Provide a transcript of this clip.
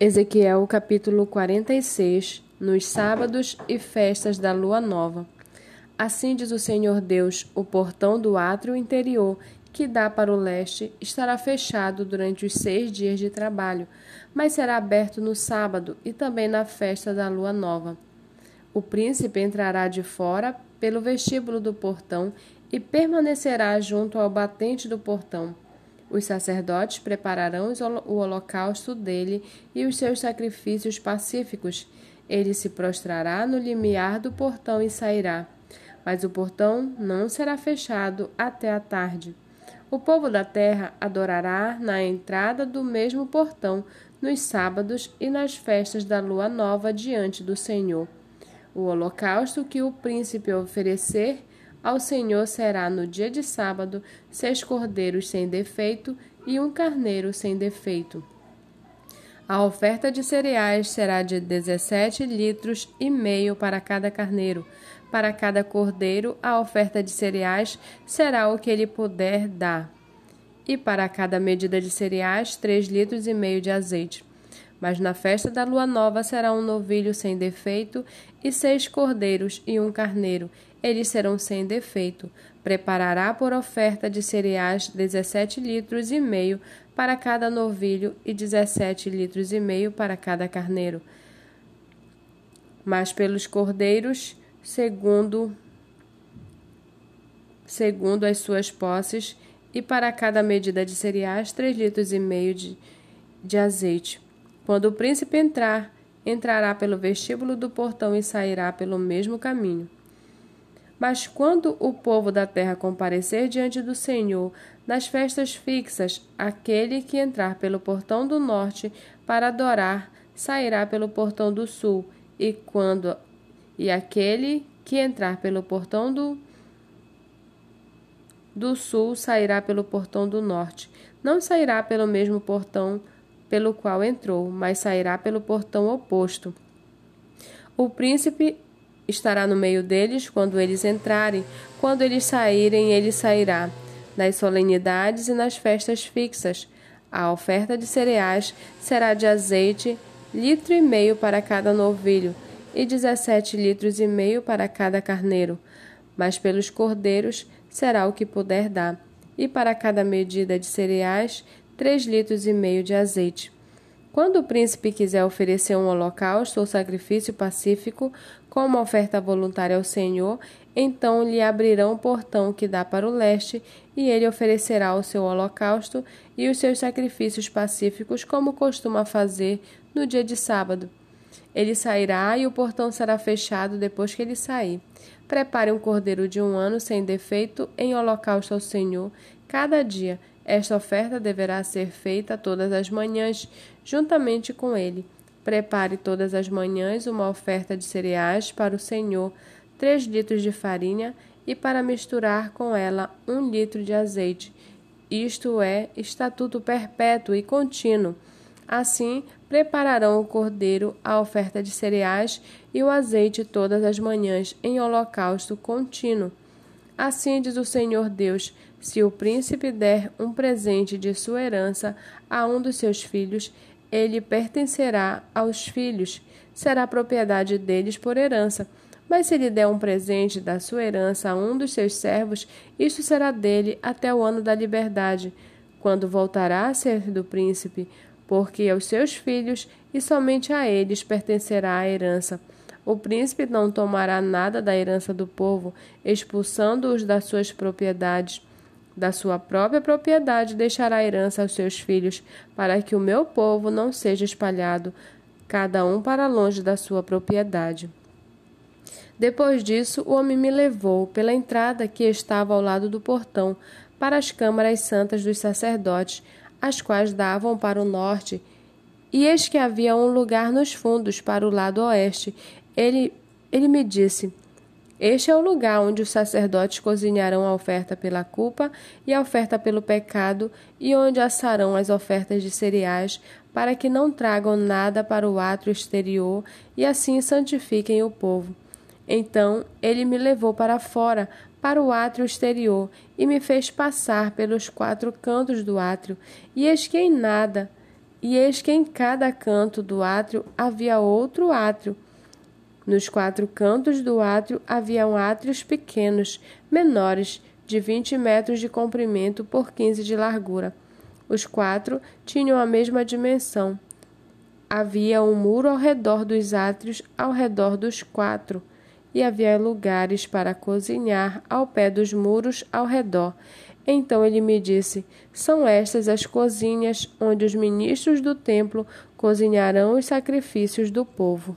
Ezequiel capítulo 46 Nos sábados e festas da lua nova. Assim diz o Senhor Deus: o portão do átrio interior, que dá para o leste, estará fechado durante os seis dias de trabalho, mas será aberto no sábado e também na festa da lua nova. O príncipe entrará de fora pelo vestíbulo do portão e permanecerá junto ao batente do portão os sacerdotes prepararão o holocausto dele e os seus sacrifícios pacíficos. Ele se prostrará no limiar do portão e sairá. Mas o portão não será fechado até a tarde. O povo da terra adorará na entrada do mesmo portão, nos sábados e nas festas da lua nova diante do Senhor. O holocausto que o príncipe oferecer ao Senhor será no dia de sábado seis cordeiros sem defeito e um carneiro sem defeito. A oferta de cereais será de dezessete litros e meio para cada carneiro. Para cada cordeiro, a oferta de cereais será o que ele puder dar. E para cada medida de cereais, três litros e meio de azeite. Mas na festa da lua nova será um novilho sem defeito, e seis cordeiros e um carneiro. Eles serão sem defeito. Preparará por oferta de cereais dezessete litros e meio para cada novilho e dezessete litros e meio para cada carneiro. Mas pelos cordeiros, segundo segundo as suas posses, e para cada medida de cereais, três litros e meio de, de azeite quando o príncipe entrar, entrará pelo vestíbulo do portão e sairá pelo mesmo caminho. Mas quando o povo da terra comparecer diante do Senhor nas festas fixas, aquele que entrar pelo portão do norte para adorar sairá pelo portão do sul, e quando e aquele que entrar pelo portão do do sul sairá pelo portão do norte. Não sairá pelo mesmo portão pelo qual entrou, mas sairá pelo portão oposto. O príncipe estará no meio deles quando eles entrarem, quando eles saírem, ele sairá. Nas solenidades e nas festas fixas, a oferta de cereais será de azeite, litro e meio para cada novilho, e dezessete litros e meio para cada carneiro. Mas pelos cordeiros será o que puder dar, e para cada medida de cereais, três litros e meio de azeite. Quando o príncipe quiser oferecer um holocausto ou sacrifício pacífico como oferta voluntária ao Senhor, então lhe abrirão o portão que dá para o leste, e ele oferecerá o seu holocausto e os seus sacrifícios pacíficos, como costuma fazer no dia de sábado. Ele sairá e o portão será fechado depois que ele sair. Prepare um cordeiro de um ano sem defeito em holocausto ao Senhor cada dia esta oferta deverá ser feita todas as manhãs, juntamente com ele. Prepare todas as manhãs uma oferta de cereais para o Senhor, três litros de farinha e para misturar com ela um litro de azeite. Isto é estatuto perpétuo e contínuo. Assim, prepararão o cordeiro, a oferta de cereais e o azeite todas as manhãs em holocausto contínuo. Assim diz o Senhor Deus: se o príncipe der um presente de sua herança a um dos seus filhos, ele pertencerá aos filhos, será propriedade deles por herança. Mas se ele der um presente da sua herança a um dos seus servos, isto será dele até o ano da liberdade, quando voltará a ser do príncipe, porque aos seus filhos e somente a eles pertencerá a herança. O príncipe não tomará nada da herança do povo, expulsando-os das suas propriedades. Da sua própria propriedade deixará herança aos seus filhos, para que o meu povo não seja espalhado, cada um para longe da sua propriedade. Depois disso, o homem me levou pela entrada que estava ao lado do portão, para as câmaras santas dos sacerdotes, as quais davam para o norte, e eis que havia um lugar nos fundos para o lado oeste, ele, ele me disse: Este é o lugar onde os sacerdotes cozinharão a oferta pela culpa e a oferta pelo pecado, e onde assarão as ofertas de cereais, para que não tragam nada para o átrio exterior e assim santifiquem o povo. Então ele me levou para fora, para o átrio exterior, e me fez passar pelos quatro cantos do átrio, e eis que em nada E eis que em cada canto do átrio havia outro átrio. Nos quatro cantos do átrio haviam átrios pequenos, menores, de vinte metros de comprimento por quinze de largura. Os quatro tinham a mesma dimensão. Havia um muro ao redor dos átrios, ao redor dos quatro, e havia lugares para cozinhar ao pé dos muros ao redor. Então ele me disse: São estas as cozinhas onde os ministros do templo cozinharão os sacrifícios do povo.